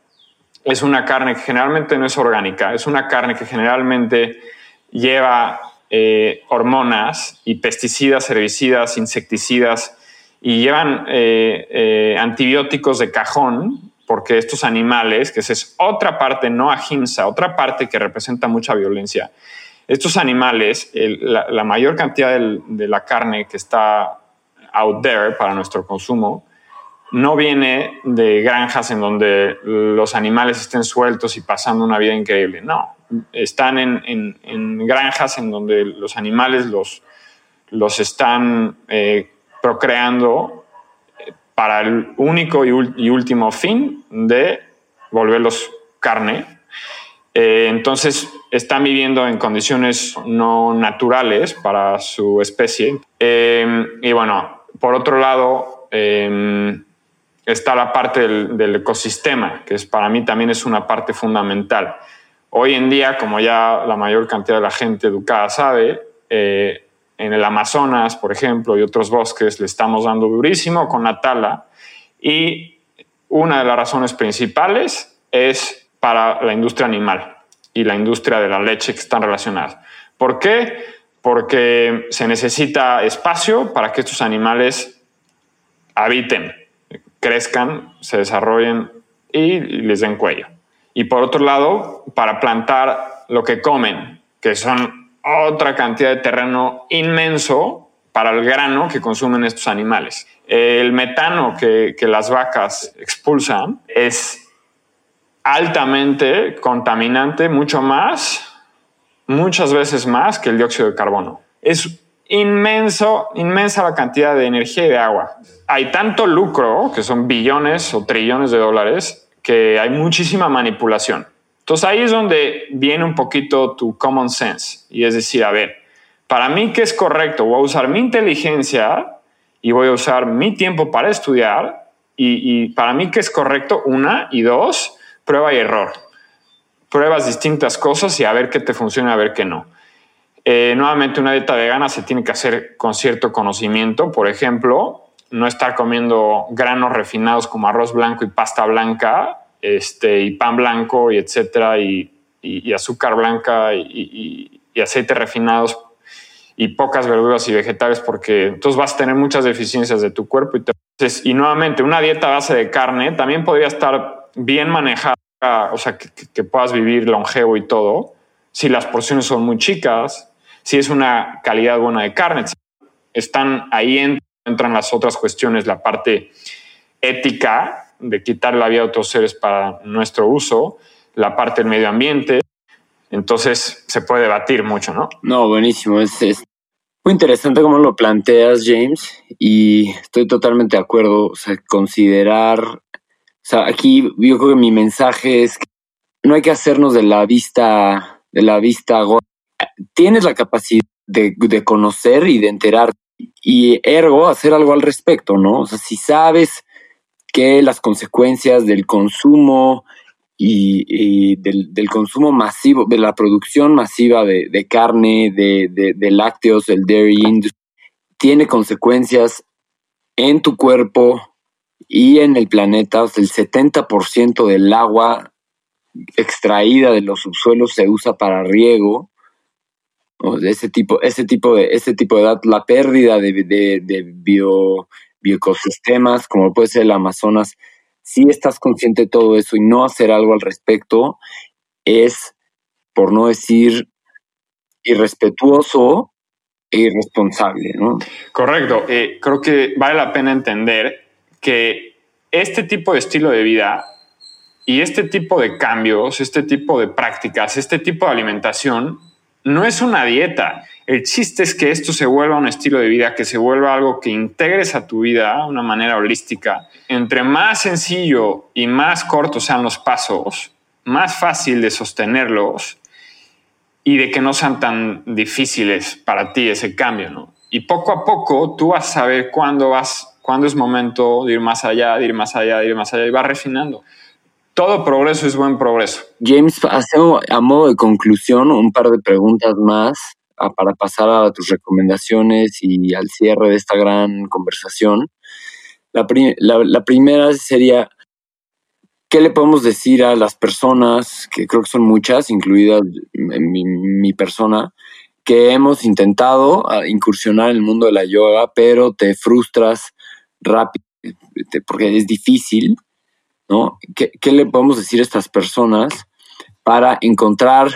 Es una carne que generalmente no es orgánica, es una carne que generalmente lleva eh, hormonas y pesticidas, herbicidas, insecticidas y llevan eh, eh, antibióticos de cajón, porque estos animales, que es otra parte no ahimsa, otra parte que representa mucha violencia, estos animales, la, mayor cantidad de la carne que está out there para nuestro consumo, no viene de granjas en donde los animales estén sueltos y pasando una vida increíble. No, están en, granjas en donde los animales los, los están eh, procreando eh, para el único y, último fin de volverlos carne. Eh, entonces están viviendo en condiciones no naturales para su especie. Y bueno, por otro lado, está la parte del, ecosistema, que es, para mí también es una parte fundamental. Hoy en día, como ya la mayor cantidad de la gente educada sabe, en el Amazonas, por ejemplo, y otros bosques, le estamos dando durísimo con la tala. Y una de las razones principales es para la industria animal y la industria de la leche que están relacionadas. ¿Por qué? Porque se necesita espacio para que estos animales habiten, crezcan, se desarrollen y les den cuello. Y por otro lado, para plantar lo que comen, que son otra cantidad de terreno inmenso para el grano que consumen estos animales. El metano que, las vacas expulsan es altamente contaminante, mucho más, muchas veces más que el dióxido de carbono. Es inmenso, inmensa la cantidad de energía y de agua. Hay tanto lucro, que son billones o trillones de dólares, que hay muchísima manipulación. Entonces ahí es donde viene un poquito tu common sense y es decir, a ver, para mí qué es correcto, voy a usar mi inteligencia y voy a usar mi tiempo para estudiar y, para mí qué es correcto, una y dos, prueba y error. Pruebas distintas cosas y a ver qué te funciona, a ver qué no. Eh, nuevamente, una dieta vegana se tiene que hacer con cierto conocimiento. Por ejemplo, no estar comiendo granos refinados como arroz blanco y pasta blanca este, y pan blanco y etcétera, y, azúcar blanca y, aceites refinados y pocas verduras y vegetales, porque entonces vas a tener muchas deficiencias de tu cuerpo. Y, y nuevamente, una dieta base de carne también podría estar bien manejada, o sea, que, puedas vivir longevo y todo, si las porciones son muy chicas, si es una calidad buena de carne, están ahí entran las otras cuestiones, la parte ética de quitar la vida a otros seres para nuestro uso, la parte del medio ambiente. Entonces se puede debatir mucho, ¿no? No, buenísimo. Es, es muy interesante cómo lo planteas, James, y estoy totalmente de acuerdo. O sea, considerar, o sea, aquí yo creo que mi mensaje es que no hay que hacernos de la vista, de la vista Tienes la capacidad de, conocer y de enterar y ergo hacer algo al respecto, ¿no? O sea, si sabes que las consecuencias del consumo y, del, consumo masivo, de la producción masiva de, carne, de, lácteos, el dairy industry, tiene consecuencias en tu cuerpo y en el planeta. O sea, el 70% del agua extraída de los subsuelos se usa para riego de ese tipo, ese tipo de, ese tipo de datos, la pérdida de, de, bio, bioecosistemas, como puede ser el Amazonas, si estás consciente de todo eso y no hacer algo al respecto, es, por no decir irrespetuoso e irresponsable, ¿no? Correcto. Eh, creo que vale la pena entender que este tipo de estilo de vida y este tipo de cambios, este tipo de prácticas, este tipo de alimentación no es una dieta. El chiste es que esto se vuelva un estilo de vida, que se vuelva algo que integres a tu vida de una manera holística. Entre más sencillo y más cortos sean los pasos, más fácil de sostenerlos y de que no sean tan difíciles para ti ese cambio, ¿no? Y poco a poco tú vas a saber cuándo vas, cuándo es momento de ir más allá, de ir más allá, de ir más allá y vas refinando todo progreso es buen progreso. James, a modo de conclusión un par de preguntas más ah, para pasar a tus recomendaciones y al cierre de esta gran conversación. La, primera sería, ¿qué le podemos decir a las personas, que creo que son muchas, incluida mi, mi persona, que hemos intentado ah, incursionar en el mundo de la yoga, pero te frustras rápido porque es difícil? ¿No? ¿Qué, le podemos decir a estas personas para encontrar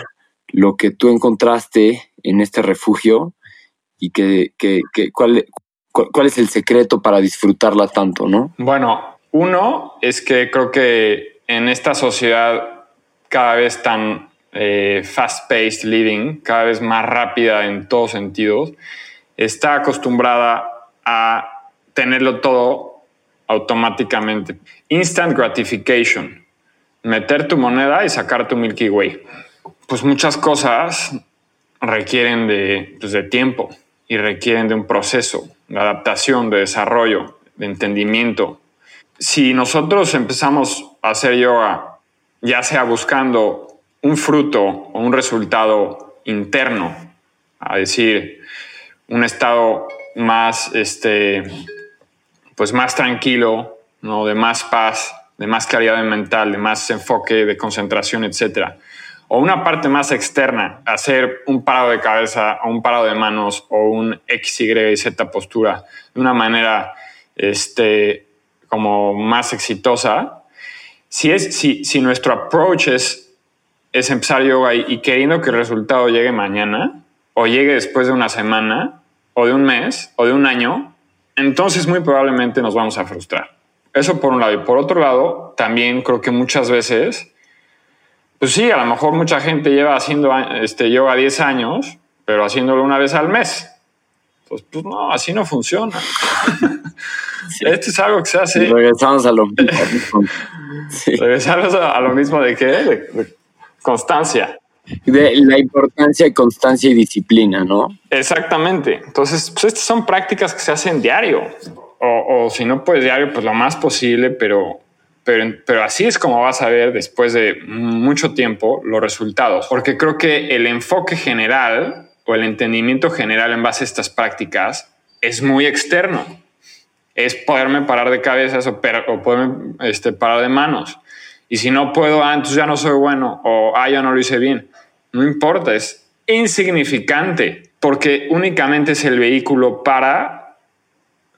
lo que tú encontraste en este refugio y que, cuál, cuál, es el secreto para disfrutarla tanto, ¿no? Bueno, uno es que creo que en esta sociedad cada vez tan eh, fast-paced living, cada vez más rápida en todos sentidos, está acostumbrada a tenerlo todo automáticamente. Instant gratification. Meter tu moneda y sacar tu Milky Way. Pues muchas cosas requieren de, pues de tiempo y requieren de un proceso de adaptación, de desarrollo, de entendimiento. Si nosotros empezamos a hacer yoga, ya sea buscando un fruto o un resultado interno, a decir, un estado más este, pues más tranquilo, ¿no? de más paz, de más claridad mental, de más enfoque, de concentración, etc. O una parte más externa, hacer un parado de cabeza o un parado de manos o un X, Y Z postura de una manera este, como más exitosa. Si, es, si, si nuestro approach es, es empezar yoga y queriendo que el resultado llegue mañana o llegue después de una semana o de un mes o de un año, entonces muy probablemente nos vamos a frustrar. Eso por un lado. Y por otro lado, también creo que muchas veces, pues sí, a lo mejor mucha gente lleva haciendo este, yoga 10 años, pero haciéndolo una vez al mes. Pues, pues no, así no funciona. Esto es algo que se hace. regresamos a lo mismo. Regresamos a lo mismo de qué? de constancia de la importancia de constancia y disciplina, ¿no? Exactamente. Entonces, pues estas son prácticas que se hacen diario. O, si no puedes diario, pues lo más posible, pero, pero, pero así es como vas a ver después de mucho tiempo los resultados. Porque creo que el enfoque general o el entendimiento general en base a estas prácticas es muy externo. Es poderme parar de cabezas o, o poderme este, parar de manos. Y si no puedo, ah, entonces ya no soy bueno o ah, ya no lo hice bien. No importa, es insignificante porque únicamente es el vehículo para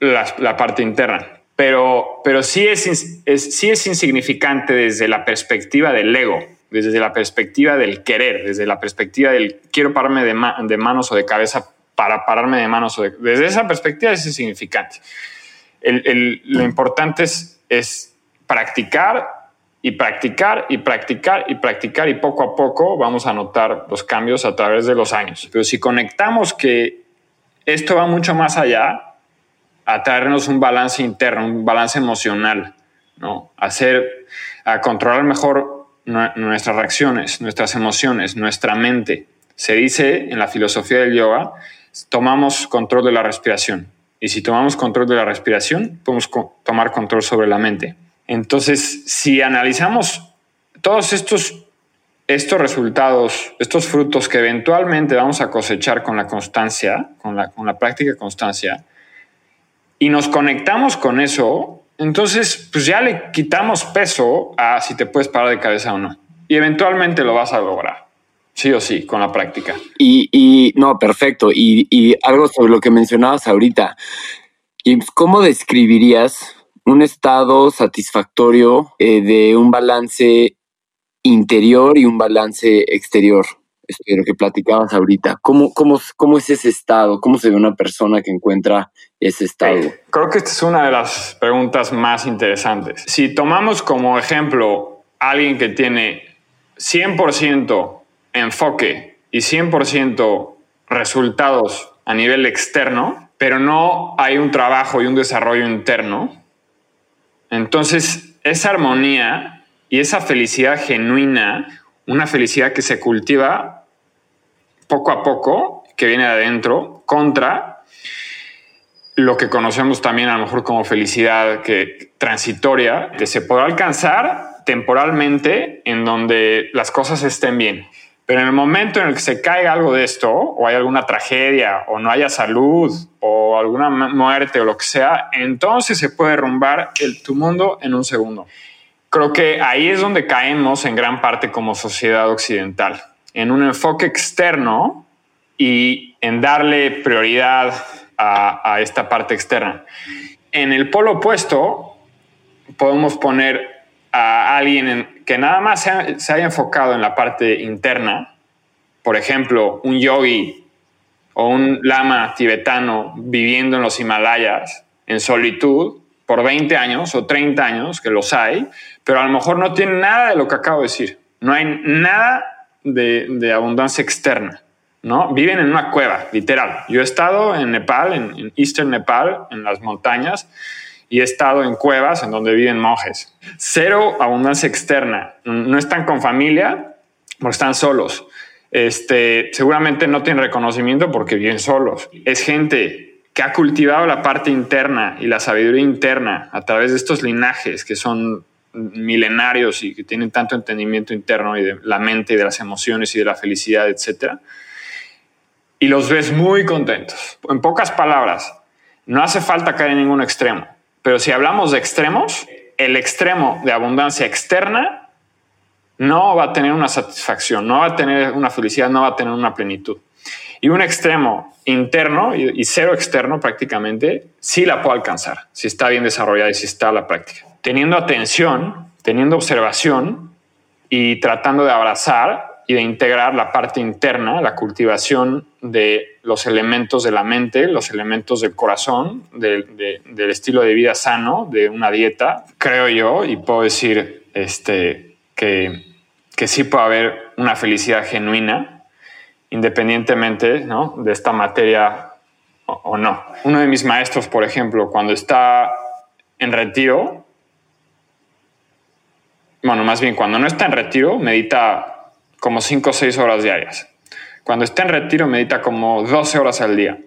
la, parte interna. pero, pero sí, es, sí es insignificante desde la perspectiva del ego, desde la perspectiva del querer, desde la perspectiva del quiero pararme de, manos o de cabeza para pararme de manos. O de, desde esa perspectiva es insignificante. lo importante es, es practicar y practicar y practicar y practicar y poco a poco vamos a notar los cambios a través de los años. Pero si conectamos que esto va mucho más allá, a traernos un balance interno, un balance emocional, ¿no? Hacer, a controlar mejor nuestras reacciones, nuestras emociones, nuestra mente. Se dice en la filosofía del yoga, tomamos control de la respiración. Y si tomamos control de la respiración, podemos tomar control sobre la mente. Entonces, si analizamos todos estos, estos resultados, estos frutos que eventualmente vamos a cosechar con la constancia, con la, con la práctica constancia, y nos conectamos con eso, entonces pues ya le quitamos peso a si te puedes parar de cabeza o no. Y eventualmente lo vas a lograr, sí o sí, con la práctica. Y, y no, perfecto. Y, y, algo sobre lo que mencionabas ahorita. ¿Cómo describirías un estado satisfactorio eh, de un balance interior y un balance exterior. Esto lo que platicabas ahorita. ¿Cómo, cómo, ¿Cómo es ese estado? ¿Cómo se ve una persona que encuentra ese estado? Creo que esta es una de las preguntas más interesantes. Si tomamos como ejemplo a alguien que tiene 100% enfoque y 100% resultados a nivel externo, pero no hay un trabajo y un desarrollo interno, entonces, esa armonía y esa felicidad genuina, una felicidad que se cultiva poco a poco, que viene de adentro, contra lo que conocemos también a lo mejor como felicidad que, transitoria, que se podrá alcanzar temporalmente en donde las cosas estén bien. Pero en el momento en el que se caiga algo de esto, o hay alguna tragedia, o no haya salud, o alguna muerte, o lo que sea, entonces se puede derrumbar el, tu mundo en un segundo. Creo que ahí es donde caemos en gran parte como sociedad occidental, en un enfoque externo y en darle prioridad a, a esta parte externa. En el polo opuesto, podemos poner a alguien que nada más se, haya enfocado en la parte interna, por ejemplo, un yogi o un lama tibetano viviendo en los Himalayas en solitud por 20 años o 30 años, que los hay, pero a lo mejor no tiene nada de lo que acabo de decir. No hay nada de, abundancia externa. ¿no? Viven en una cueva, literal. Yo he estado en Nepal, en, en Eastern Nepal, en las montañas, y he estado en cuevas en donde viven monjes. Cero abundancia externa. No están con familia porque están solos. Este, seguramente no tienen reconocimiento porque viven solos. Es gente que ha cultivado la parte interna y la sabiduría interna a través de estos linajes que son milenarios y que tienen tanto entendimiento interno y de la mente y de las emociones y de la felicidad, etc. Y los ves muy contentos. En pocas palabras, no hace falta caer en ningún extremo. Pero si hablamos de extremos, el extremo de abundancia externa no va a tener una satisfacción, no va a tener una felicidad, no va a tener una plenitud. Y un extremo interno y, cero externo prácticamente sí la puede alcanzar, si está bien desarrollada y si está la práctica. Teniendo atención, teniendo observación y tratando de abrazar y de integrar la parte interna, la cultivación de los elementos de la mente, los elementos del corazón, del estilo de vida sano, de una dieta, creo yo, y puedo decir este, que, que sí puede haber una felicidad genuina, independientemente de esta materia o, o no. Uno de mis maestros, por ejemplo, cuando está en retiro, bueno, más bien cuando no está en retiro, medita como 5 o 6 horas diarias. Cuando está en retiro medita como 12 horas al día.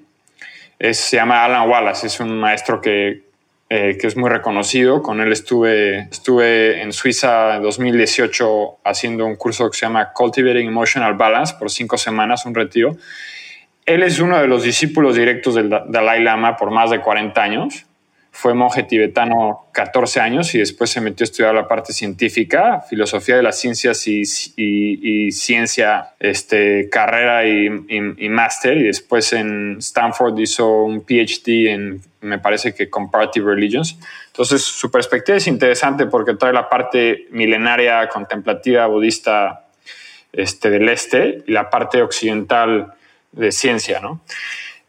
se llama Alan Wallace, es un maestro que, eh, que es muy reconocido. Con él estuve, estuve en Suiza en 2018 haciendo un curso que se llama Cultivating Emotional Balance por 5 semanas, un retiro. Él es uno de los discípulos directos del Dalai Lama por más de 40 años. Fue monje tibetano 14 años y después se metió a estudiar la parte científica, filosofía de las ciencias y, ciencia, este, carrera y, y máster. Y después en Stanford hizo un PhD en, me parece que Comparative Religions. Entonces, su perspectiva es interesante porque trae la parte milenaria, contemplativa, budista este, del este y la parte occidental de ciencia, ¿no?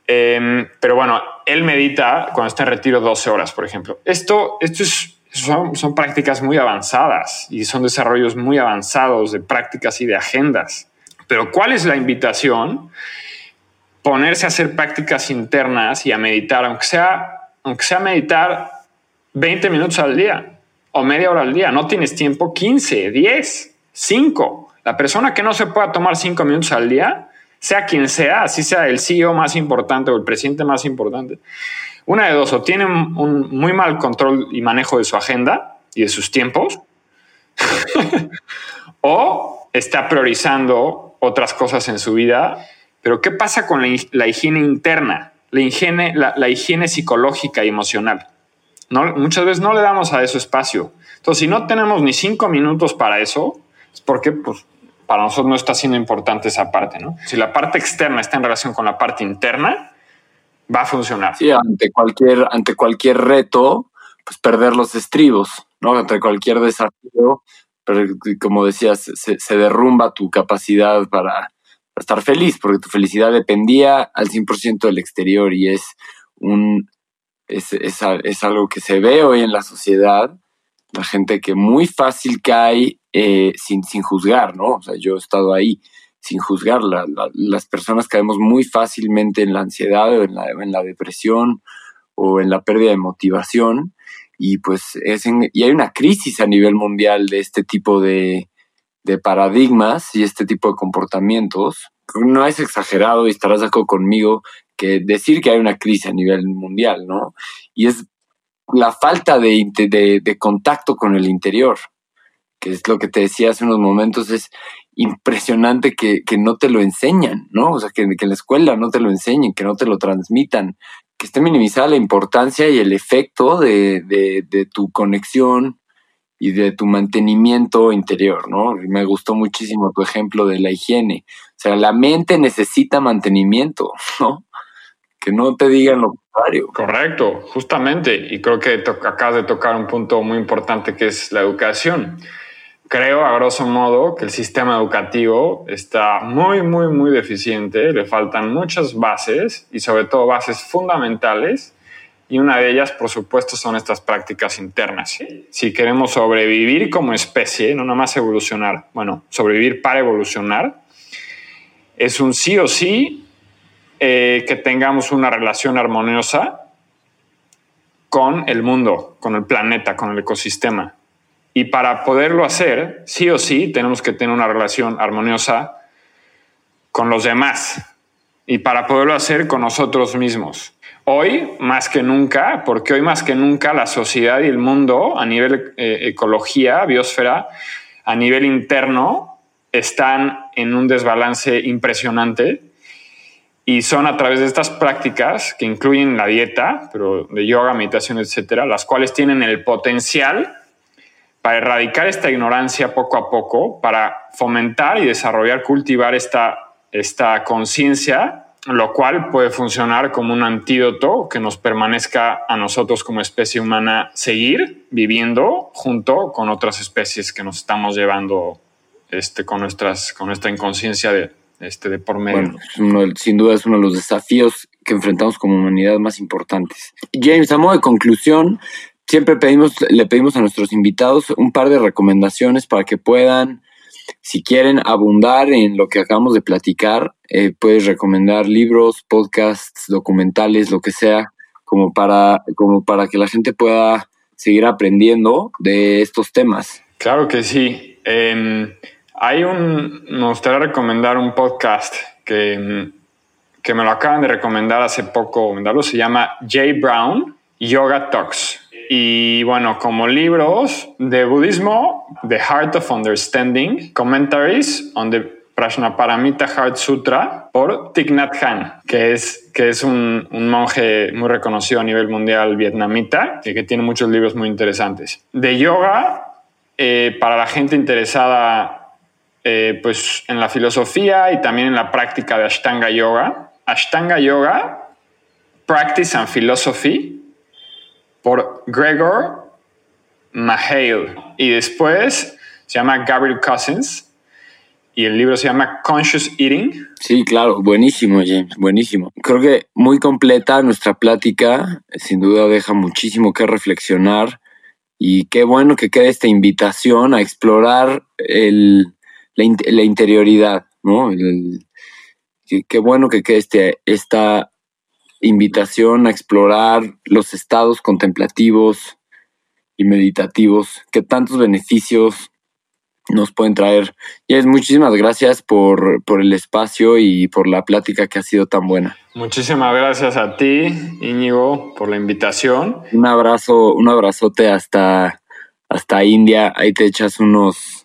Em, pero bueno, él medita cuando está en retiro 12 horas, por ejemplo. Esto, esto es, son, son, prácticas muy avanzadas y son desarrollos muy avanzados de prácticas y de agendas. Pero ¿cuál es la invitación? Ponerse a hacer prácticas internas y a meditar, aunque sea, aunque sea meditar 20 minutos al día o media hora al día. No tienes tiempo, 15, 10, 5. La persona que no se pueda tomar 5 minutos al día, sea quien sea, así sea el CEO más importante o el presidente más importante, una de dos, o tiene un muy mal control y manejo de su agenda y de sus tiempos, o está priorizando otras cosas en su vida. Pero ¿qué pasa con la, higiene interna? La higiene, la, higiene psicológica y emocional. No, muchas veces no le damos a eso espacio. Entonces, si no tenemos ni cinco minutos para eso, es porque pues, para nosotros no está siendo importante esa parte, ¿no? Si la parte externa está en relación con la parte interna, va a funcionar. Sí, ante cualquier, ante cualquier reto, pues perder los estribos, ¿no? Ante cualquier desafío, pero como decías, se, derrumba tu capacidad para, estar feliz, porque tu felicidad dependía al 100% del exterior y es un es, es algo que se ve hoy en la sociedad, la gente que muy fácil cae eh, sin, sin juzgar, ¿no? O sea, yo he estado ahí sin juzgar. las personas caemos muy fácilmente en la ansiedad o en la, en la depresión o en la pérdida de motivación y pues es y hay una crisis a nivel mundial de este tipo de, de paradigmas y este tipo de comportamientos. No es exagerado y estarás de acuerdo conmigo que decir que hay una crisis a nivel mundial, ¿no? Y es la falta de, de, contacto con el interior que es lo que te decía hace unos momentos, es impresionante que, no te lo enseñan, ¿no? O sea, que, que en la escuela no te lo enseñen, que no te lo transmitan, que esté minimizada la importancia y el efecto de, de, tu conexión y de tu mantenimiento interior, ¿no? Me gustó muchísimo tu ejemplo de la higiene. O sea, la mente necesita mantenimiento, ¿no? Que no te digan lo contrario. Correcto, justamente. Y creo que acabas de tocar un punto muy importante que es la educación creo, a grosso modo, que el sistema educativo está muy, muy, muy deficiente. Le faltan muchas bases y sobre todo bases fundamentales. Y una de ellas, por supuesto, son estas prácticas internas. Si queremos sobrevivir como especie, no nada más evolucionar, bueno, sobrevivir para evolucionar, es un sí o sí eh, que tengamos una relación armoniosa con el mundo, con el planeta, con el ecosistema. Y para poderlo hacer, sí o sí, tenemos que tener una relación armoniosa con los demás. Y para poderlo hacer con nosotros mismos. Hoy, más que nunca, porque hoy más que nunca la sociedad y el mundo a nivel eh, ecología, biosfera, a nivel interno, están en un desbalance impresionante y son a través de estas prácticas que incluyen la dieta, pero de yoga, meditación, etcétera, las cuales tienen el potencial para erradicar esta ignorancia poco a poco, para fomentar y desarrollar, cultivar esta, esta conciencia, lo cual puede funcionar como un antídoto que nos permanezca a nosotros como especie humana seguir viviendo junto con otras especies que nos estamos llevando este, con, nuestras, con nuestra inconsciencia de, este, de por medio. Bueno, sin duda es uno de los desafíos que enfrentamos como humanidad más importantes. James, a modo de conclusión, siempre pedimos, le pedimos a nuestros invitados un par de recomendaciones para que puedan, si quieren abundar en lo que acabamos de platicar, eh, puedes recomendar libros, podcasts, documentales, lo que sea, como para, como para que la gente pueda seguir aprendiendo de estos temas. Claro que sí. Em, hay un, me gustaría recomendar un podcast que, que me lo acaban de recomendar hace poco, se llama Jay Brown Yoga Talks. Y bueno, como libros de budismo, The Heart of Understanding, Commentaries on the Prajnaparamita Heart Sutra por Thich Nhat Hanh, que es, que es un, monje muy reconocido a nivel mundial vietnamita y que tiene muchos libros muy interesantes. De yoga, eh, para la gente interesada eh, pues en la filosofía y también en la práctica de Ashtanga Yoga. Ashtanga Yoga, Practice and Philosophy, por Gregor Mahale. Y después se llama Gabriel Cousins y el libro se llama Conscious Eating. Sí, claro, buenísimo, James, buenísimo. Creo que muy completa nuestra plática, sin duda deja muchísimo que reflexionar y qué bueno que quede esta invitación a explorar el, la, interioridad, ¿no? qué, bueno que quede este, esta invitación a explorar los estados contemplativos y meditativos que tantos beneficios nos pueden traer. Y es muchísimas gracias por, por, el espacio y por la plática que ha sido tan buena. Muchísimas gracias a ti, Íñigo, por la invitación. Un abrazo, un abrazote hasta, hasta India. Ahí te echas unos,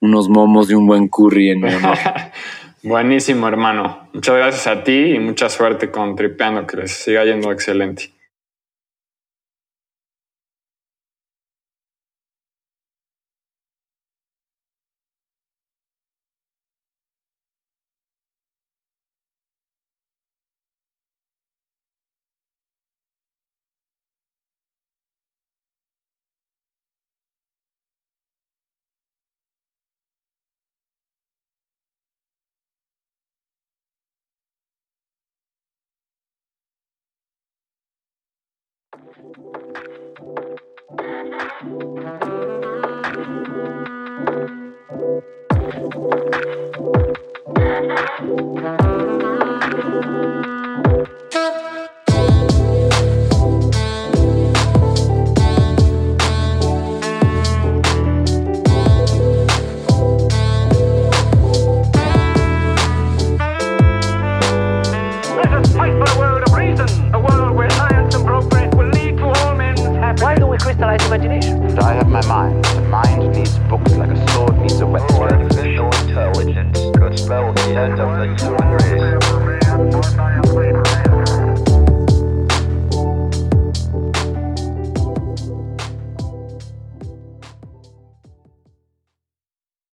unos momos y un buen curry en mi honor. Buenísimo, hermano. Muchas gracias a ti y mucha suerte con Tripeando, que les siga yendo excelente.